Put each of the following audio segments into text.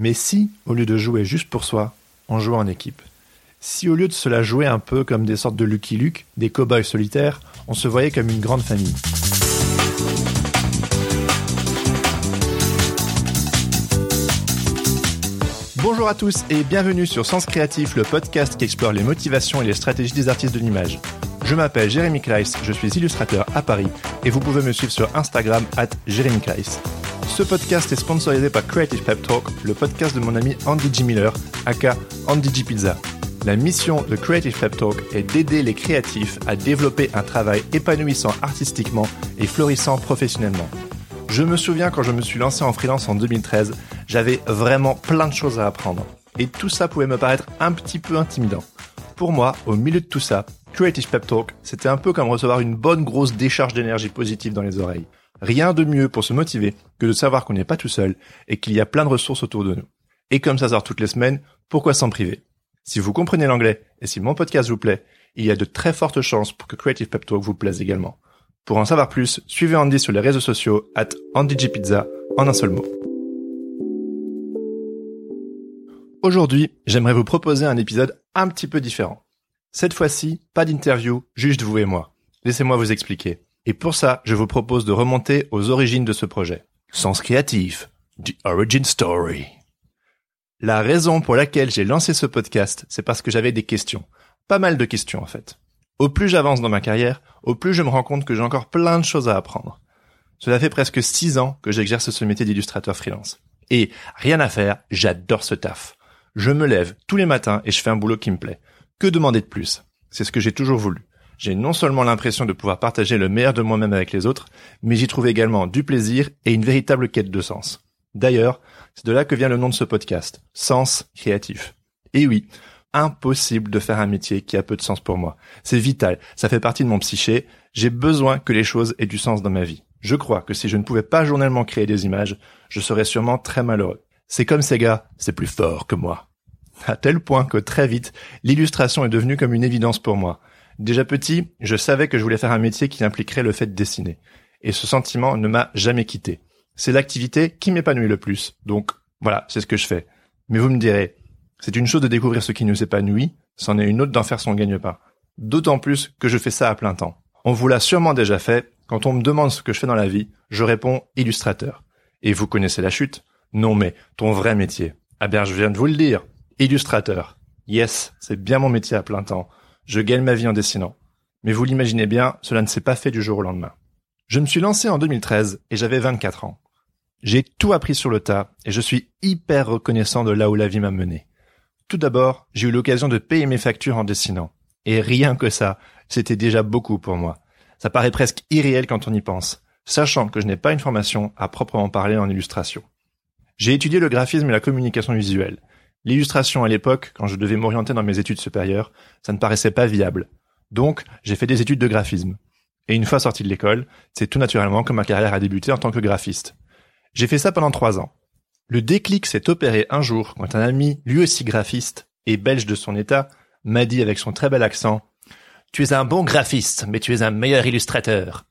Mais si, au lieu de jouer juste pour soi, on jouait en équipe Si au lieu de se la jouer un peu comme des sortes de Lucky Luke, des cow-boys solitaires, on se voyait comme une grande famille. Bonjour à tous et bienvenue sur Sens Créatif, le podcast qui explore les motivations et les stratégies des artistes de l'image. Je m'appelle Jérémy Kleiss, je suis illustrateur à Paris et vous pouvez me suivre sur Instagram at Jérémy Kleiss. Ce podcast est sponsorisé par Creative Pep Talk, le podcast de mon ami Andy G. Miller, aka Andy G. Pizza. La mission de Creative Pep Talk est d'aider les créatifs à développer un travail épanouissant artistiquement et florissant professionnellement. Je me souviens quand je me suis lancé en freelance en 2013, j'avais vraiment plein de choses à apprendre. Et tout ça pouvait me paraître un petit peu intimidant. Pour moi, au milieu de tout ça, Creative Pep Talk, c'était un peu comme recevoir une bonne grosse décharge d'énergie positive dans les oreilles. Rien de mieux pour se motiver que de savoir qu'on n'est pas tout seul et qu'il y a plein de ressources autour de nous. Et comme ça sort toutes les semaines, pourquoi s'en priver? Si vous comprenez l'anglais et si mon podcast vous plaît, il y a de très fortes chances pour que Creative Pep Talk vous plaise également. Pour en savoir plus, suivez Andy sur les réseaux sociaux at AndyGPizza en un seul mot. Aujourd'hui, j'aimerais vous proposer un épisode un petit peu différent. Cette fois-ci, pas d'interview, juste vous et moi. Laissez-moi vous expliquer. Et pour ça, je vous propose de remonter aux origines de ce projet. Sens créatif, The Origin Story. La raison pour laquelle j'ai lancé ce podcast, c'est parce que j'avais des questions. Pas mal de questions en fait. Au plus j'avance dans ma carrière, au plus je me rends compte que j'ai encore plein de choses à apprendre. Cela fait presque six ans que j'exerce ce métier d'illustrateur freelance. Et rien à faire, j'adore ce taf. Je me lève tous les matins et je fais un boulot qui me plaît. Que demander de plus? C'est ce que j'ai toujours voulu j'ai non seulement l'impression de pouvoir partager le meilleur de moi-même avec les autres, mais j'y trouve également du plaisir et une véritable quête de sens. D'ailleurs, c'est de là que vient le nom de ce podcast, Sens créatif. Et oui, impossible de faire un métier qui a peu de sens pour moi. C'est vital, ça fait partie de mon psyché, j'ai besoin que les choses aient du sens dans ma vie. Je crois que si je ne pouvais pas journellement créer des images, je serais sûrement très malheureux. C'est comme ces gars, c'est plus fort que moi. À tel point que très vite, l'illustration est devenue comme une évidence pour moi. Déjà petit, je savais que je voulais faire un métier qui impliquerait le fait de dessiner. Et ce sentiment ne m'a jamais quitté. C'est l'activité qui m'épanouit le plus. Donc, voilà, c'est ce que je fais. Mais vous me direz, c'est une chose de découvrir ce qui nous épanouit, c'en est une autre d'en faire son gagne-pain. D'autant plus que je fais ça à plein temps. On vous l'a sûrement déjà fait. Quand on me demande ce que je fais dans la vie, je réponds illustrateur. Et vous connaissez la chute? Non mais, ton vrai métier. Ah bien, je viens de vous le dire. Illustrateur. Yes, c'est bien mon métier à plein temps. Je gagne ma vie en dessinant. Mais vous l'imaginez bien, cela ne s'est pas fait du jour au lendemain. Je me suis lancé en 2013 et j'avais 24 ans. J'ai tout appris sur le tas et je suis hyper reconnaissant de là où la vie m'a mené. Tout d'abord, j'ai eu l'occasion de payer mes factures en dessinant. Et rien que ça, c'était déjà beaucoup pour moi. Ça paraît presque irréel quand on y pense, sachant que je n'ai pas une formation à proprement parler en illustration. J'ai étudié le graphisme et la communication visuelle, L'illustration à l'époque, quand je devais m'orienter dans mes études supérieures, ça ne paraissait pas viable. Donc, j'ai fait des études de graphisme. Et une fois sorti de l'école, c'est tout naturellement que ma carrière a débuté en tant que graphiste. J'ai fait ça pendant trois ans. Le déclic s'est opéré un jour quand un ami, lui aussi graphiste et belge de son état, m'a dit avec son très bel accent Tu es un bon graphiste, mais tu es un meilleur illustrateur.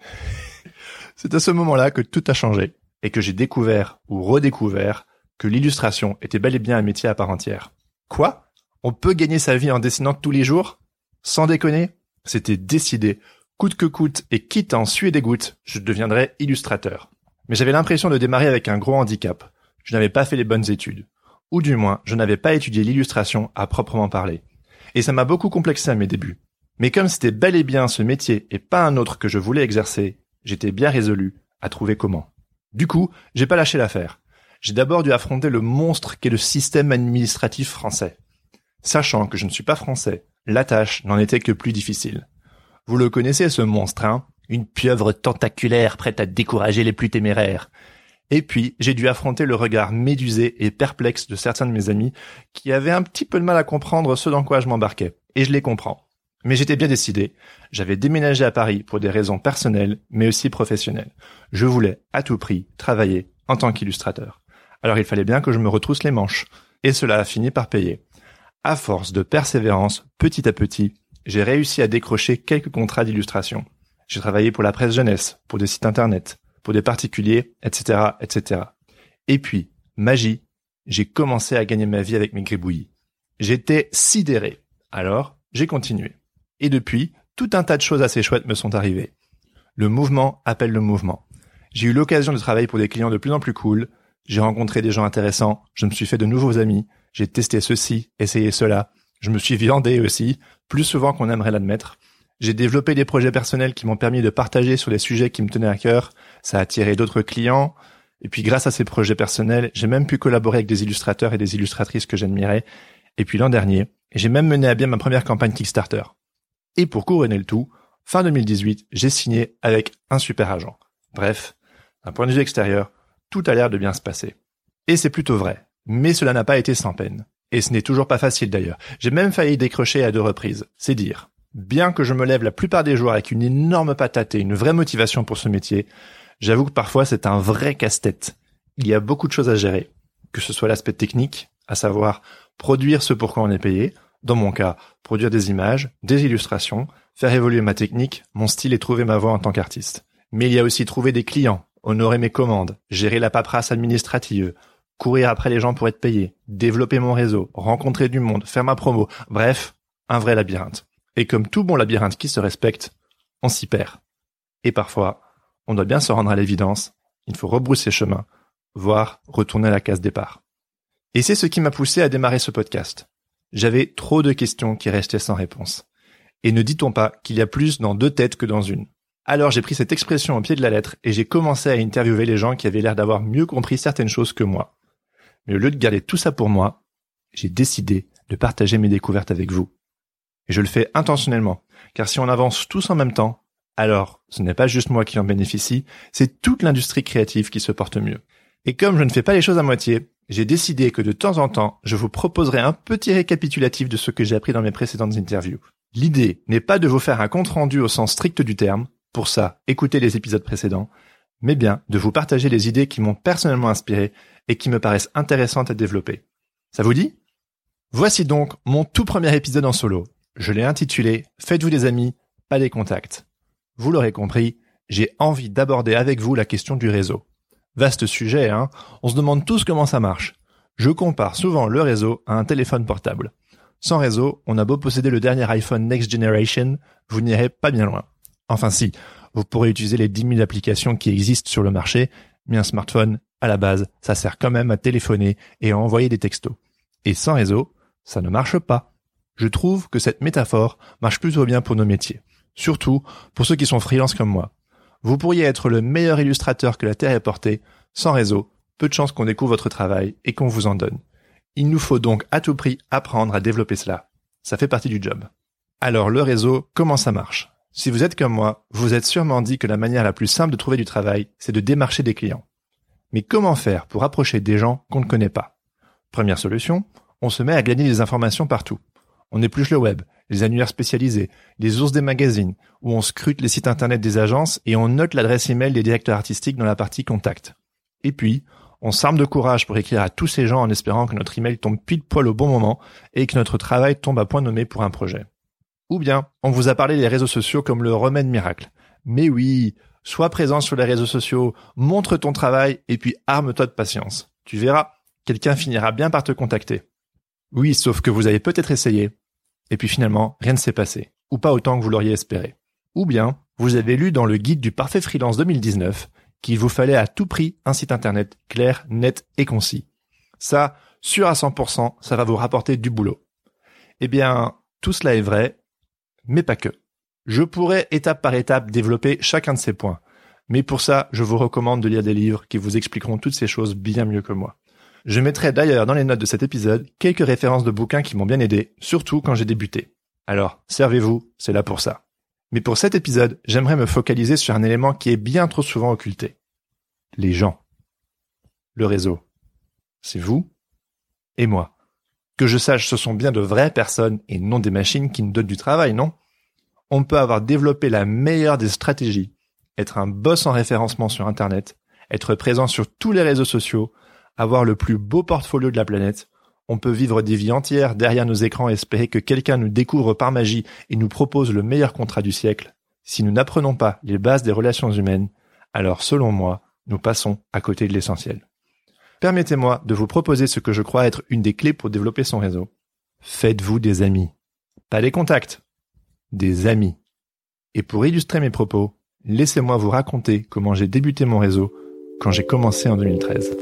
c'est à ce moment-là que tout a changé et que j'ai découvert ou redécouvert que l'illustration était bel et bien un métier à part entière. Quoi? On peut gagner sa vie en dessinant tous les jours? Sans déconner C'était décidé. Coûte que coûte et quitte en suer des gouttes, je deviendrais illustrateur. Mais j'avais l'impression de démarrer avec un gros handicap. Je n'avais pas fait les bonnes études. Ou du moins, je n'avais pas étudié l'illustration à proprement parler. Et ça m'a beaucoup complexé à mes débuts. Mais comme c'était bel et bien ce métier et pas un autre que je voulais exercer, j'étais bien résolu à trouver comment. Du coup, j'ai pas lâché l'affaire j'ai d'abord dû affronter le monstre qu'est le système administratif français. Sachant que je ne suis pas français, la tâche n'en était que plus difficile. Vous le connaissez ce monstre, hein? Une pieuvre tentaculaire prête à décourager les plus téméraires. Et puis, j'ai dû affronter le regard médusé et perplexe de certains de mes amis qui avaient un petit peu de mal à comprendre ce dans quoi je m'embarquais. Et je les comprends. Mais j'étais bien décidé. J'avais déménagé à Paris pour des raisons personnelles, mais aussi professionnelles. Je voulais, à tout prix, travailler en tant qu'illustrateur. Alors il fallait bien que je me retrousse les manches. Et cela a fini par payer. À force de persévérance, petit à petit, j'ai réussi à décrocher quelques contrats d'illustration. J'ai travaillé pour la presse jeunesse, pour des sites internet, pour des particuliers, etc., etc. Et puis, magie, j'ai commencé à gagner ma vie avec mes gribouillis. J'étais sidéré. Alors, j'ai continué. Et depuis, tout un tas de choses assez chouettes me sont arrivées. Le mouvement appelle le mouvement. J'ai eu l'occasion de travailler pour des clients de plus en plus cool. J'ai rencontré des gens intéressants. Je me suis fait de nouveaux amis. J'ai testé ceci, essayé cela. Je me suis viandé aussi, plus souvent qu'on aimerait l'admettre. J'ai développé des projets personnels qui m'ont permis de partager sur les sujets qui me tenaient à cœur. Ça a attiré d'autres clients. Et puis grâce à ces projets personnels, j'ai même pu collaborer avec des illustrateurs et des illustratrices que j'admirais. Et puis l'an dernier, j'ai même mené à bien ma première campagne Kickstarter. Et pour couronner le tout, fin 2018, j'ai signé avec un super agent. Bref, d'un point de vue extérieur, tout a l'air de bien se passer. Et c'est plutôt vrai. Mais cela n'a pas été sans peine. Et ce n'est toujours pas facile d'ailleurs. J'ai même failli décrocher à deux reprises. C'est dire. Bien que je me lève la plupart des jours avec une énorme patate et une vraie motivation pour ce métier, j'avoue que parfois c'est un vrai casse-tête. Il y a beaucoup de choses à gérer. Que ce soit l'aspect technique, à savoir produire ce pour quoi on est payé, dans mon cas, produire des images, des illustrations, faire évoluer ma technique, mon style et trouver ma voix en tant qu'artiste. Mais il y a aussi trouver des clients, honorer mes commandes, gérer la paperasse administrative, courir après les gens pour être payé, développer mon réseau, rencontrer du monde, faire ma promo, bref, un vrai labyrinthe. Et comme tout bon labyrinthe qui se respecte, on s'y perd. Et parfois, on doit bien se rendre à l'évidence, il faut rebrousser chemin, voire retourner à la case départ. Et c'est ce qui m'a poussé à démarrer ce podcast. J'avais trop de questions qui restaient sans réponse. Et ne dit-on pas qu'il y a plus dans deux têtes que dans une Alors j'ai pris cette expression au pied de la lettre et j'ai commencé à interviewer les gens qui avaient l'air d'avoir mieux compris certaines choses que moi. Mais au lieu de garder tout ça pour moi, j'ai décidé de partager mes découvertes avec vous. Et je le fais intentionnellement, car si on avance tous en même temps, alors ce n'est pas juste moi qui en bénéficie, c'est toute l'industrie créative qui se porte mieux. Et comme je ne fais pas les choses à moitié, j'ai décidé que de temps en temps, je vous proposerai un petit récapitulatif de ce que j'ai appris dans mes précédentes interviews. L'idée n'est pas de vous faire un compte rendu au sens strict du terme, pour ça, écoutez les épisodes précédents, mais bien de vous partager les idées qui m'ont personnellement inspiré et qui me paraissent intéressantes à développer. Ça vous dit? Voici donc mon tout premier épisode en solo. Je l'ai intitulé Faites-vous des amis, pas des contacts. Vous l'aurez compris, j'ai envie d'aborder avec vous la question du réseau. Vaste sujet, hein? On se demande tous comment ça marche. Je compare souvent le réseau à un téléphone portable. Sans réseau, on a beau posséder le dernier iPhone Next Generation, vous n'irez pas bien loin. Enfin si, vous pourrez utiliser les 10 000 applications qui existent sur le marché, mais un smartphone, à la base, ça sert quand même à téléphoner et à envoyer des textos. Et sans réseau, ça ne marche pas. Je trouve que cette métaphore marche plutôt bien pour nos métiers. Surtout pour ceux qui sont freelance comme moi. Vous pourriez être le meilleur illustrateur que la Terre ait porté, sans réseau, peu de chances qu'on découvre votre travail et qu'on vous en donne. Il nous faut donc à tout prix apprendre à développer cela. Ça fait partie du job. Alors le réseau, comment ça marche? Si vous êtes comme moi, vous êtes sûrement dit que la manière la plus simple de trouver du travail, c'est de démarcher des clients. Mais comment faire pour approcher des gens qu'on ne connaît pas? Première solution, on se met à gagner des informations partout. On épluche le web, les annuaires spécialisés, les ours des magazines, où on scrute les sites internet des agences et on note l'adresse email des directeurs artistiques dans la partie contact. Et puis, on s'arme de courage pour écrire à tous ces gens en espérant que notre email tombe pile poil au bon moment et que notre travail tombe à point nommé pour un projet. Ou bien, on vous a parlé des réseaux sociaux comme le remède miracle. Mais oui, sois présent sur les réseaux sociaux, montre ton travail et puis arme-toi de patience. Tu verras, quelqu'un finira bien par te contacter. Oui, sauf que vous avez peut-être essayé, et puis finalement, rien ne s'est passé, ou pas autant que vous l'auriez espéré. Ou bien, vous avez lu dans le guide du parfait freelance 2019 qu'il vous fallait à tout prix un site internet clair, net et concis. Ça, sûr à 100%, ça va vous rapporter du boulot. Eh bien, tout cela est vrai, mais pas que. Je pourrais étape par étape développer chacun de ces points. Mais pour ça, je vous recommande de lire des livres qui vous expliqueront toutes ces choses bien mieux que moi. Je mettrai d'ailleurs dans les notes de cet épisode quelques références de bouquins qui m'ont bien aidé, surtout quand j'ai débuté. Alors, servez-vous, c'est là pour ça. Mais pour cet épisode, j'aimerais me focaliser sur un élément qui est bien trop souvent occulté. Les gens. le réseau C'est vous et moi. Que je sache, ce sont bien de vraies personnes et non des machines qui nous donnent du travail, non? On peut avoir développé la meilleure des stratégies, être un boss en référencement sur Internet, être présent sur tous les réseaux sociaux, avoir le plus beau portfolio de la planète. On peut vivre des vies entières derrière nos écrans et espérer que quelqu'un nous découvre par magie et nous propose le meilleur contrat du siècle. Si nous n'apprenons pas les bases des relations humaines, alors selon moi, nous passons à côté de l'essentiel. Permettez-moi de vous proposer ce que je crois être une des clés pour développer son réseau. Faites-vous des amis. Pas des contacts, des amis. Et pour illustrer mes propos, laissez-moi vous raconter comment j'ai débuté mon réseau quand j'ai commencé en 2013.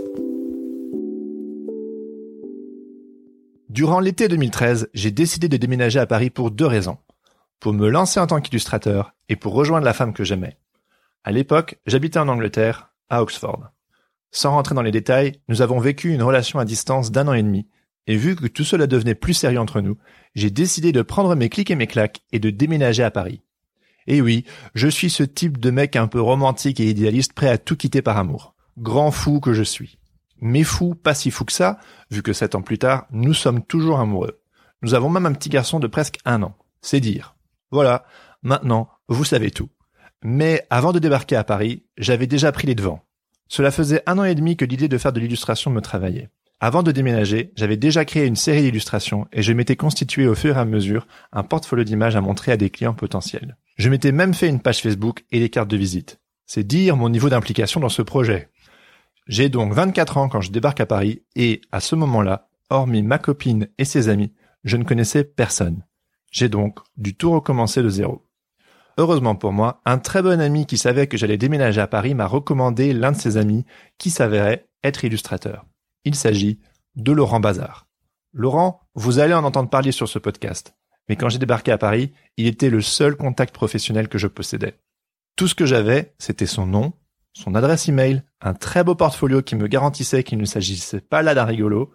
Durant l'été 2013, j'ai décidé de déménager à Paris pour deux raisons. Pour me lancer en tant qu'illustrateur et pour rejoindre la femme que j'aimais. À l'époque, j'habitais en Angleterre, à Oxford. Sans rentrer dans les détails, nous avons vécu une relation à distance d'un an et demi, et vu que tout cela devenait plus sérieux entre nous, j'ai décidé de prendre mes clics et mes claques et de déménager à Paris. Et oui, je suis ce type de mec un peu romantique et idéaliste prêt à tout quitter par amour. Grand fou que je suis. Mais fou, pas si fou que ça, vu que sept ans plus tard, nous sommes toujours amoureux. Nous avons même un petit garçon de presque un an. C'est dire. Voilà, maintenant, vous savez tout. Mais avant de débarquer à Paris, j'avais déjà pris les devants. Cela faisait un an et demi que l'idée de faire de l'illustration me travaillait. Avant de déménager, j'avais déjà créé une série d'illustrations et je m'étais constitué au fur et à mesure un portfolio d'images à montrer à des clients potentiels. Je m'étais même fait une page Facebook et des cartes de visite. C'est dire mon niveau d'implication dans ce projet. J'ai donc 24 ans quand je débarque à Paris et, à ce moment-là, hormis ma copine et ses amis, je ne connaissais personne. J'ai donc dû tout recommencer de zéro. Heureusement pour moi, un très bon ami qui savait que j'allais déménager à Paris m'a recommandé l'un de ses amis qui s'avérait être illustrateur. Il s'agit de Laurent Bazar. Laurent, vous allez en entendre parler sur ce podcast. Mais quand j'ai débarqué à Paris, il était le seul contact professionnel que je possédais. Tout ce que j'avais, c'était son nom, son adresse email, un très beau portfolio qui me garantissait qu'il ne s'agissait pas là d'un rigolo,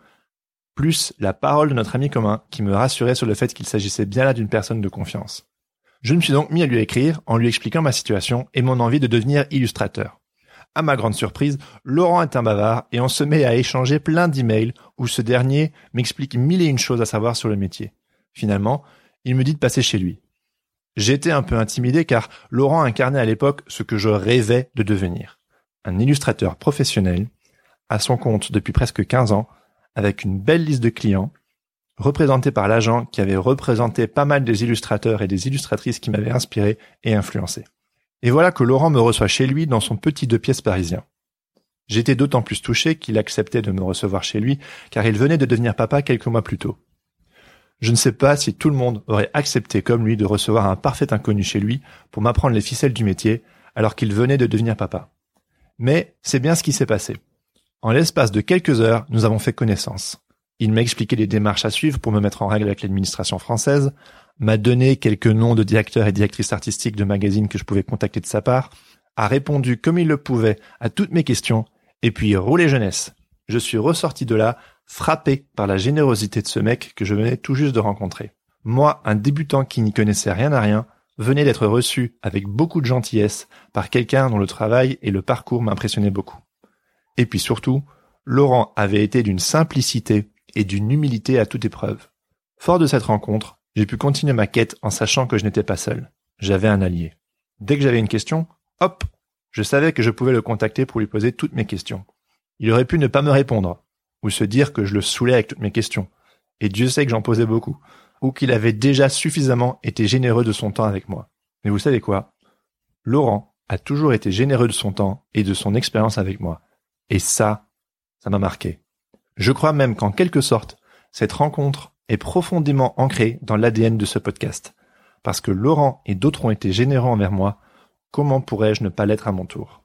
plus la parole de notre ami commun qui me rassurait sur le fait qu'il s'agissait bien là d'une personne de confiance. Je me suis donc mis à lui écrire en lui expliquant ma situation et mon envie de devenir illustrateur. À ma grande surprise, Laurent est un bavard et on se met à échanger plein d'emails où ce dernier m'explique mille et une choses à savoir sur le métier. Finalement, il me dit de passer chez lui. J'étais un peu intimidé car Laurent incarnait à l'époque ce que je rêvais de devenir. Un illustrateur professionnel, à son compte depuis presque 15 ans, avec une belle liste de clients, représenté par l'agent qui avait représenté pas mal des illustrateurs et des illustratrices qui m'avaient inspiré et influencé. Et voilà que Laurent me reçoit chez lui dans son petit deux pièces parisien. J'étais d'autant plus touché qu'il acceptait de me recevoir chez lui, car il venait de devenir papa quelques mois plus tôt. Je ne sais pas si tout le monde aurait accepté comme lui de recevoir un parfait inconnu chez lui pour m'apprendre les ficelles du métier, alors qu'il venait de devenir papa. Mais c'est bien ce qui s'est passé. En l'espace de quelques heures, nous avons fait connaissance. Il m'a expliqué les démarches à suivre pour me mettre en règle avec l'administration française, m'a donné quelques noms de directeurs et directrices artistiques de magazines que je pouvais contacter de sa part, a répondu comme il le pouvait à toutes mes questions, et puis roulé jeunesse. Je suis ressorti de là, frappé par la générosité de ce mec que je venais tout juste de rencontrer. Moi, un débutant qui n'y connaissait rien à rien, venait d'être reçu avec beaucoup de gentillesse par quelqu'un dont le travail et le parcours m'impressionnaient beaucoup. Et puis surtout, Laurent avait été d'une simplicité et d'une humilité à toute épreuve. Fort de cette rencontre, j'ai pu continuer ma quête en sachant que je n'étais pas seul. J'avais un allié. Dès que j'avais une question, hop, je savais que je pouvais le contacter pour lui poser toutes mes questions. Il aurait pu ne pas me répondre, ou se dire que je le saoulais avec toutes mes questions, et Dieu sait que j'en posais beaucoup, ou qu'il avait déjà suffisamment été généreux de son temps avec moi. Mais vous savez quoi? Laurent a toujours été généreux de son temps et de son expérience avec moi. Et ça, ça m'a marqué. Je crois même qu'en quelque sorte, cette rencontre est profondément ancrée dans l'ADN de ce podcast. Parce que Laurent et d'autres ont été généreux envers moi, comment pourrais-je ne pas l'être à mon tour?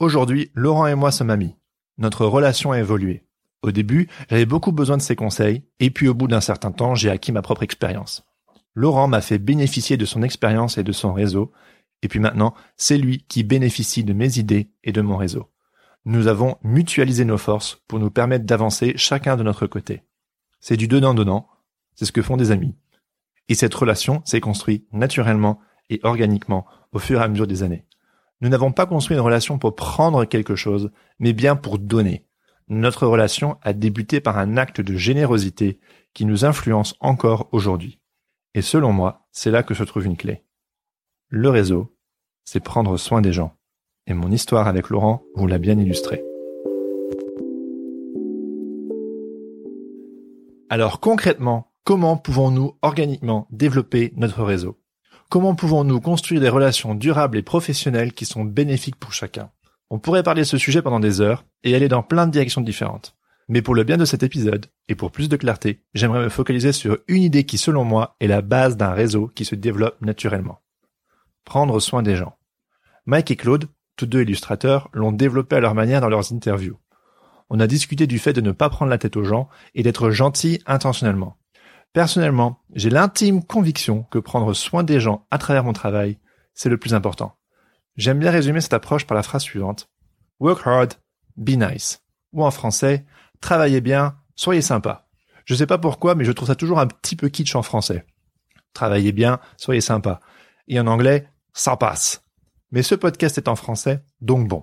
Aujourd'hui, Laurent et moi sommes amis. Notre relation a évolué. Au début, j'avais beaucoup besoin de ses conseils, et puis au bout d'un certain temps, j'ai acquis ma propre expérience. Laurent m'a fait bénéficier de son expérience et de son réseau, et puis maintenant, c'est lui qui bénéficie de mes idées et de mon réseau nous avons mutualisé nos forces pour nous permettre d'avancer chacun de notre côté. C'est du donnant-donnant, c'est ce que font des amis. Et cette relation s'est construite naturellement et organiquement au fur et à mesure des années. Nous n'avons pas construit une relation pour prendre quelque chose, mais bien pour donner. notre relation a débuté par un acte de générosité qui nous influence encore aujourd'hui. Et selon moi, c'est là que se trouve une clé. Le réseau, c'est prendre soin des gens. Et mon histoire avec Laurent vous l'a bien illustré. Alors concrètement, comment pouvons-nous organiquement développer notre réseau? Comment pouvons-nous construire des relations durables et professionnelles qui sont bénéfiques pour chacun? On pourrait parler de ce sujet pendant des heures et aller dans plein de directions différentes. Mais pour le bien de cet épisode, et pour plus de clarté, j'aimerais me focaliser sur une idée qui selon moi est la base d'un réseau qui se développe naturellement. Prendre soin des gens. Mike et Claude, tous deux illustrateurs, l'ont développé à leur manière dans leurs interviews on a discuté du fait de ne pas prendre la tête aux gens et d'être gentil intentionnellement. Personnellement, j'ai l'intime conviction que prendre soin des gens à travers mon travail, c'est le plus important. J'aime bien résumer cette approche par la phrase suivante. Work hard, be nice. Ou en français, travaillez bien, soyez sympa. Je sais pas pourquoi, mais je trouve ça toujours un petit peu kitsch en français. Travaillez bien, soyez sympa. Et en anglais, ça passe. Mais ce podcast est en français, donc bon.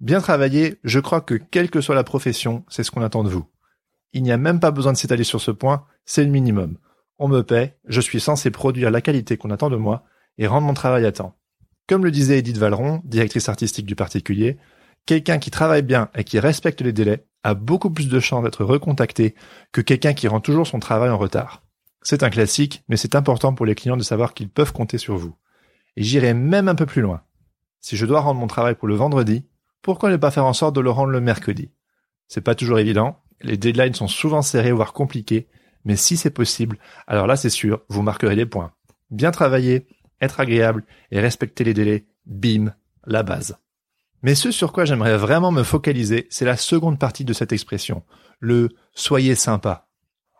Bien travailler, je crois que quelle que soit la profession, c'est ce qu'on attend de vous. Il n'y a même pas besoin de s'étaler sur ce point, c'est le minimum. On me paie, je suis censé produire la qualité qu'on attend de moi et rendre mon travail à temps. Comme le disait Edith Valeron, directrice artistique du particulier, quelqu'un qui travaille bien et qui respecte les délais a beaucoup plus de chances d'être recontacté que quelqu'un qui rend toujours son travail en retard. C'est un classique, mais c'est important pour les clients de savoir qu'ils peuvent compter sur vous. Et j'irai même un peu plus loin. Si je dois rendre mon travail pour le vendredi, pourquoi ne pas faire en sorte de le rendre le mercredi? C'est pas toujours évident, les deadlines sont souvent serrés voire compliqués, mais si c'est possible, alors là c'est sûr, vous marquerez des points. Bien travailler, être agréable et respecter les délais, bim, la base. Mais ce sur quoi j'aimerais vraiment me focaliser, c'est la seconde partie de cette expression, le soyez sympa.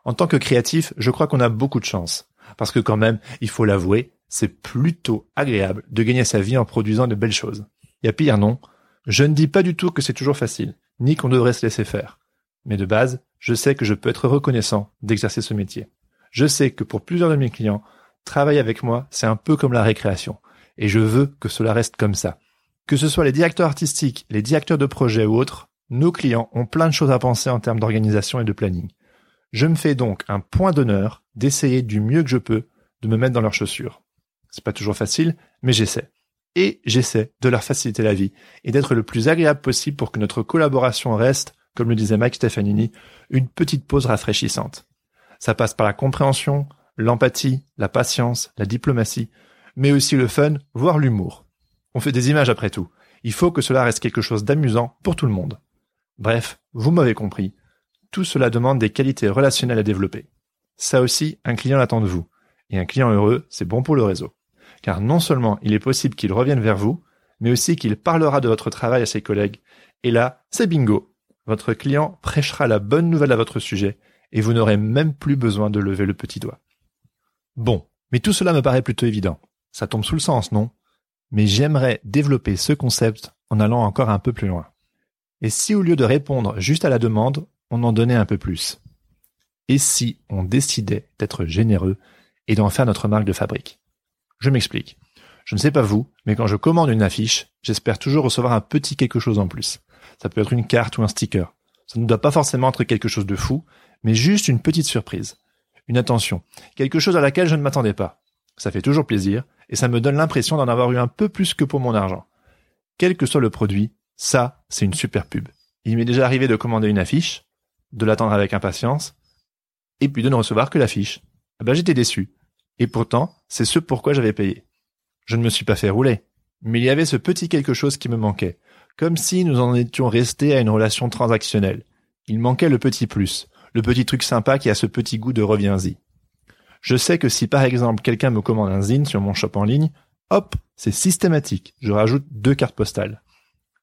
En tant que créatif, je crois qu'on a beaucoup de chance. Parce que quand même, il faut l'avouer, c'est plutôt agréable de gagner sa vie en produisant de belles choses. Il y a pire non, je ne dis pas du tout que c'est toujours facile, ni qu'on devrait se laisser faire. Mais de base, je sais que je peux être reconnaissant d'exercer ce métier. Je sais que pour plusieurs de mes clients, travailler avec moi, c'est un peu comme la récréation. Et je veux que cela reste comme ça. Que ce soit les directeurs artistiques, les directeurs de projet ou autres, nos clients ont plein de choses à penser en termes d'organisation et de planning. Je me fais donc un point d'honneur d'essayer du mieux que je peux de me mettre dans leurs chaussures. C'est pas toujours facile, mais j'essaie et j'essaie de leur faciliter la vie et d'être le plus agréable possible pour que notre collaboration reste, comme le disait Mike Stefanini, une petite pause rafraîchissante. Ça passe par la compréhension, l'empathie, la patience, la diplomatie, mais aussi le fun, voire l'humour. On fait des images après tout. Il faut que cela reste quelque chose d'amusant pour tout le monde. Bref, vous m'avez compris. Tout cela demande des qualités relationnelles à développer. Ça aussi, un client l'attend de vous. Et un client heureux, c'est bon pour le réseau car non seulement il est possible qu'il revienne vers vous, mais aussi qu'il parlera de votre travail à ses collègues. Et là, c'est bingo. Votre client prêchera la bonne nouvelle à votre sujet, et vous n'aurez même plus besoin de lever le petit doigt. Bon, mais tout cela me paraît plutôt évident. Ça tombe sous le sens, non? Mais j'aimerais développer ce concept en allant encore un peu plus loin. Et si au lieu de répondre juste à la demande, on en donnait un peu plus? Et si on décidait d'être généreux et d'en faire notre marque de fabrique? Je m'explique. Je ne sais pas vous, mais quand je commande une affiche, j'espère toujours recevoir un petit quelque chose en plus. Ça peut être une carte ou un sticker. Ça ne doit pas forcément être quelque chose de fou, mais juste une petite surprise. Une attention. Quelque chose à laquelle je ne m'attendais pas. Ça fait toujours plaisir, et ça me donne l'impression d'en avoir eu un peu plus que pour mon argent. Quel que soit le produit, ça, c'est une super pub. Il m'est déjà arrivé de commander une affiche, de l'attendre avec impatience, et puis de ne recevoir que l'affiche. Ah ben, j'étais déçu. Et pourtant, c'est ce pourquoi j'avais payé. Je ne me suis pas fait rouler. Mais il y avait ce petit quelque chose qui me manquait. Comme si nous en étions restés à une relation transactionnelle. Il manquait le petit plus. Le petit truc sympa qui a ce petit goût de reviens-y. Je sais que si par exemple quelqu'un me commande un zine sur mon shop en ligne, hop, c'est systématique. Je rajoute deux cartes postales.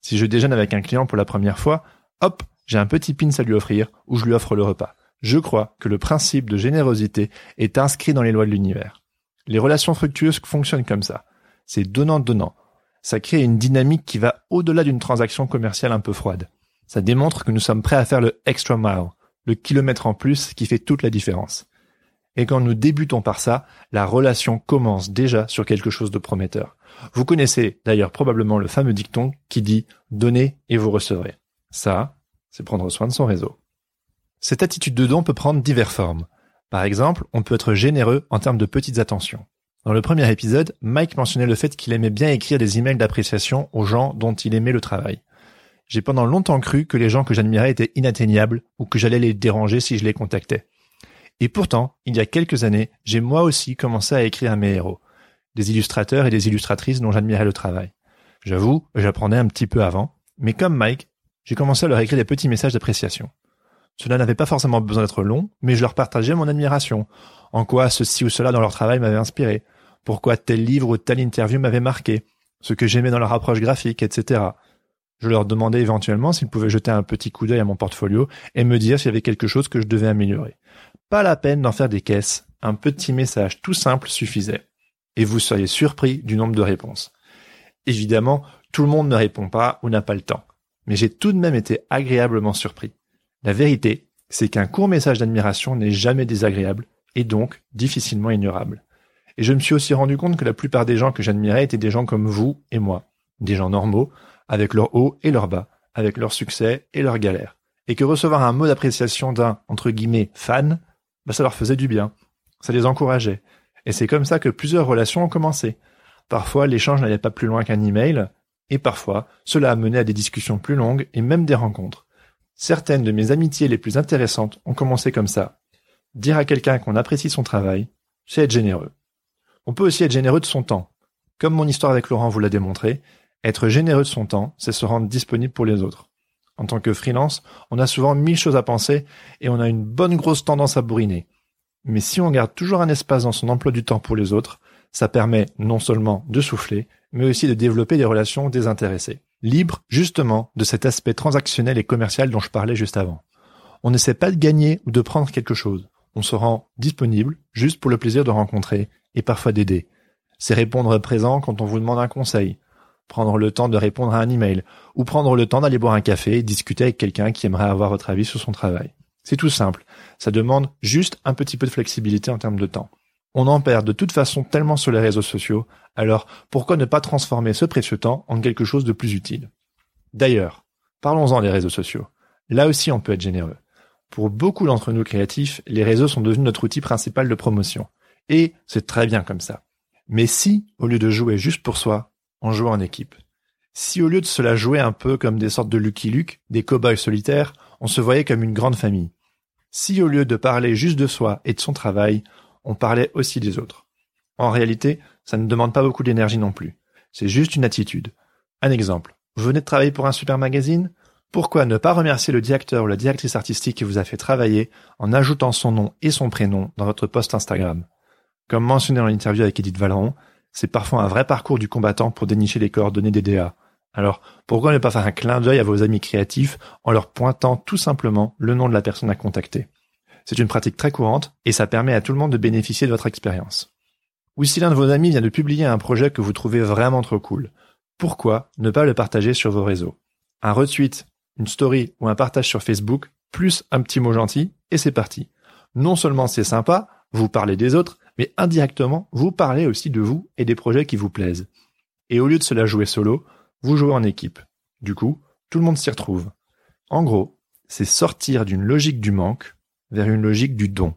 Si je déjeune avec un client pour la première fois, hop, j'ai un petit pin à lui offrir ou je lui offre le repas. Je crois que le principe de générosité est inscrit dans les lois de l'univers. Les relations fructueuses fonctionnent comme ça. C'est donnant-donnant. Ça crée une dynamique qui va au-delà d'une transaction commerciale un peu froide. Ça démontre que nous sommes prêts à faire le extra mile, le kilomètre en plus qui fait toute la différence. Et quand nous débutons par ça, la relation commence déjà sur quelque chose de prometteur. Vous connaissez d'ailleurs probablement le fameux dicton qui dit donnez et vous recevrez. Ça, c'est prendre soin de son réseau. Cette attitude de don peut prendre diverses formes. Par exemple, on peut être généreux en termes de petites attentions. Dans le premier épisode, Mike mentionnait le fait qu'il aimait bien écrire des emails d'appréciation aux gens dont il aimait le travail. J'ai pendant longtemps cru que les gens que j'admirais étaient inatteignables ou que j'allais les déranger si je les contactais. Et pourtant, il y a quelques années, j'ai moi aussi commencé à écrire à mes héros, des illustrateurs et des illustratrices dont j'admirais le travail. J'avoue, j'apprenais un petit peu avant, mais comme Mike, j'ai commencé à leur écrire des petits messages d'appréciation. Cela n'avait pas forcément besoin d'être long, mais je leur partageais mon admiration, en quoi ceci ou cela dans leur travail m'avait inspiré, pourquoi tel livre ou telle interview m'avait marqué, ce que j'aimais dans leur approche graphique, etc. Je leur demandais éventuellement s'ils pouvaient jeter un petit coup d'œil à mon portfolio et me dire s'il y avait quelque chose que je devais améliorer. Pas la peine d'en faire des caisses, un petit message tout simple suffisait. Et vous seriez surpris du nombre de réponses. Évidemment, tout le monde ne répond pas ou n'a pas le temps. Mais j'ai tout de même été agréablement surpris. La vérité, c'est qu'un court message d'admiration n'est jamais désagréable et donc difficilement ignorable. Et je me suis aussi rendu compte que la plupart des gens que j'admirais étaient des gens comme vous et moi, des gens normaux, avec leurs hauts et leurs bas, avec leurs succès et leurs galères. Et que recevoir un mot d'appréciation d'un, entre guillemets, fan, bah ça leur faisait du bien. Ça les encourageait. Et c'est comme ça que plusieurs relations ont commencé. Parfois, l'échange n'allait pas plus loin qu'un email, et parfois, cela a mené à des discussions plus longues et même des rencontres. Certaines de mes amitiés les plus intéressantes ont commencé comme ça. Dire à quelqu'un qu'on apprécie son travail, c'est être généreux. On peut aussi être généreux de son temps. Comme mon histoire avec Laurent vous l'a démontré, être généreux de son temps, c'est se rendre disponible pour les autres. En tant que freelance, on a souvent mille choses à penser et on a une bonne grosse tendance à bourriner. Mais si on garde toujours un espace dans son emploi du temps pour les autres, ça permet non seulement de souffler, mais aussi de développer des relations désintéressées. Libre, justement, de cet aspect transactionnel et commercial dont je parlais juste avant. On n'essaie pas de gagner ou de prendre quelque chose. On se rend disponible juste pour le plaisir de rencontrer et parfois d'aider. C'est répondre présent quand on vous demande un conseil, prendre le temps de répondre à un email, ou prendre le temps d'aller boire un café et discuter avec quelqu'un qui aimerait avoir votre avis sur son travail. C'est tout simple. Ça demande juste un petit peu de flexibilité en termes de temps. On en perd de toute façon tellement sur les réseaux sociaux, alors pourquoi ne pas transformer ce précieux temps en quelque chose de plus utile? D'ailleurs, parlons-en des réseaux sociaux. Là aussi on peut être généreux. Pour beaucoup d'entre nous créatifs, les réseaux sont devenus notre outil principal de promotion. Et c'est très bien comme ça. Mais si, au lieu de jouer juste pour soi, on jouait en équipe Si au lieu de se la jouer un peu comme des sortes de Lucky Luke, des cow-boys solitaires, on se voyait comme une grande famille Si au lieu de parler juste de soi et de son travail, on parlait aussi des autres En réalité, ça ne demande pas beaucoup d'énergie non plus. C'est juste une attitude. Un exemple. Vous venez de travailler pour un super magazine Pourquoi ne pas remercier le directeur ou la directrice artistique qui vous a fait travailler en ajoutant son nom et son prénom dans votre post Instagram? Comme mentionné dans l'interview avec Edith Valeron, c'est parfois un vrai parcours du combattant pour dénicher les coordonnées des DA. Alors, pourquoi ne pas faire un clin d'œil à vos amis créatifs en leur pointant tout simplement le nom de la personne à contacter? C'est une pratique très courante et ça permet à tout le monde de bénéficier de votre expérience. Ou si l'un de vos amis vient de publier un projet que vous trouvez vraiment trop cool, pourquoi ne pas le partager sur vos réseaux? Un retweet, une story ou un partage sur Facebook, plus un petit mot gentil, et c'est parti. Non seulement c'est sympa, vous parlez des autres, mais indirectement, vous parlez aussi de vous et des projets qui vous plaisent. Et au lieu de se la jouer solo, vous jouez en équipe. Du coup, tout le monde s'y retrouve. En gros, c'est sortir d'une logique du manque vers une logique du don.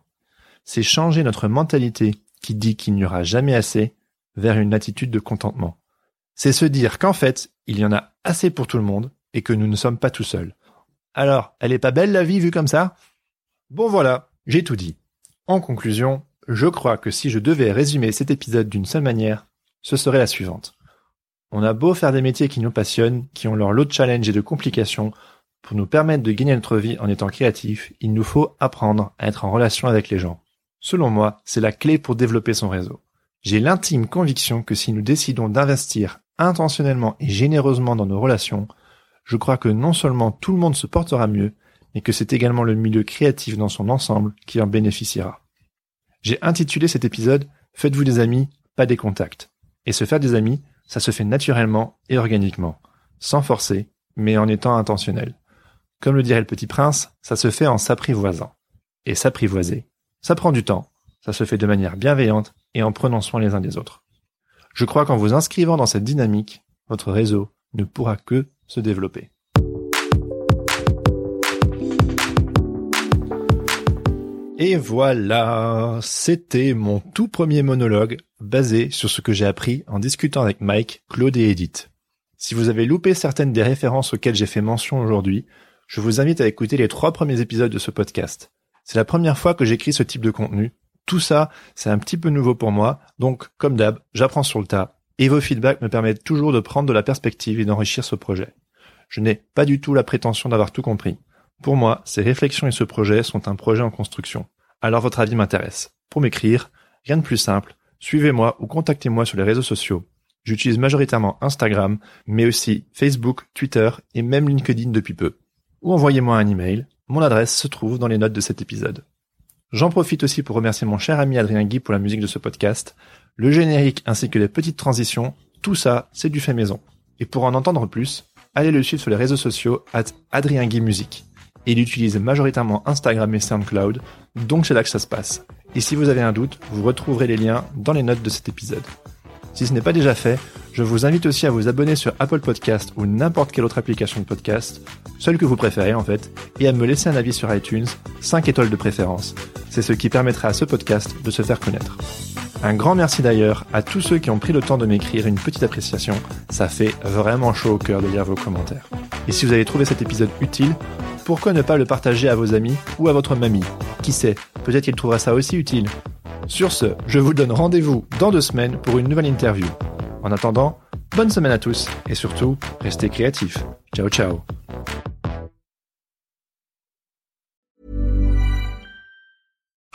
C'est changer notre mentalité qui dit qu'il n'y aura jamais assez vers une attitude de contentement. C'est se dire qu'en fait, il y en a assez pour tout le monde et que nous ne sommes pas tout seuls. Alors, elle est pas belle la vie vue comme ça? Bon voilà, j'ai tout dit. En conclusion, je crois que si je devais résumer cet épisode d'une seule manière, ce serait la suivante. On a beau faire des métiers qui nous passionnent, qui ont leur lot de challenges et de complications, pour nous permettre de gagner notre vie en étant créatifs, il nous faut apprendre à être en relation avec les gens. Selon moi, c'est la clé pour développer son réseau. J'ai l'intime conviction que si nous décidons d'investir intentionnellement et généreusement dans nos relations, je crois que non seulement tout le monde se portera mieux, mais que c'est également le milieu créatif dans son ensemble qui en bénéficiera. J'ai intitulé cet épisode Faites-vous des amis, pas des contacts. Et se faire des amis, ça se fait naturellement et organiquement, sans forcer, mais en étant intentionnel. Comme le dirait le petit prince, ça se fait en s'apprivoisant. Et s'apprivoiser, ça prend du temps, ça se fait de manière bienveillante et en prenant soin les uns des autres. Je crois qu'en vous inscrivant dans cette dynamique, votre réseau ne pourra que se développer. Et voilà, c'était mon tout premier monologue basé sur ce que j'ai appris en discutant avec Mike, Claude et Edith. Si vous avez loupé certaines des références auxquelles j'ai fait mention aujourd'hui, je vous invite à écouter les trois premiers épisodes de ce podcast. C'est la première fois que j'écris ce type de contenu. Tout ça, c'est un petit peu nouveau pour moi, donc comme d'hab, j'apprends sur le tas, et vos feedbacks me permettent toujours de prendre de la perspective et d'enrichir ce projet. Je n'ai pas du tout la prétention d'avoir tout compris. Pour moi, ces réflexions et ce projet sont un projet en construction. Alors votre avis m'intéresse. Pour m'écrire, rien de plus simple, suivez-moi ou contactez-moi sur les réseaux sociaux. J'utilise majoritairement Instagram, mais aussi Facebook, Twitter et même LinkedIn depuis peu. Ou envoyez-moi un email, mon adresse se trouve dans les notes de cet épisode. J'en profite aussi pour remercier mon cher ami Adrien Guy pour la musique de ce podcast, le générique ainsi que les petites transitions, tout ça, c'est du fait maison. Et pour en entendre plus, allez le suivre sur les réseaux sociaux at Adrien Guy Musique. Il utilise majoritairement Instagram et SoundCloud, donc c'est là que ça se passe. Et si vous avez un doute, vous retrouverez les liens dans les notes de cet épisode. Si ce n'est pas déjà fait, je vous invite aussi à vous abonner sur Apple Podcast ou n'importe quelle autre application de podcast, celle que vous préférez en fait, et à me laisser un avis sur iTunes, 5 étoiles de préférence. C'est ce qui permettra à ce podcast de se faire connaître. Un grand merci d'ailleurs à tous ceux qui ont pris le temps de m'écrire une petite appréciation, ça fait vraiment chaud au cœur de lire vos commentaires. Et si vous avez trouvé cet épisode utile, pourquoi ne pas le partager à vos amis ou à votre mamie? Qui sait, peut-être qu'il trouvera ça aussi utile. Sur ce, je vous donne rendez-vous dans deux semaines pour une nouvelle interview. En attendant, bonne semaine à tous et surtout, restez créatifs. Ciao ciao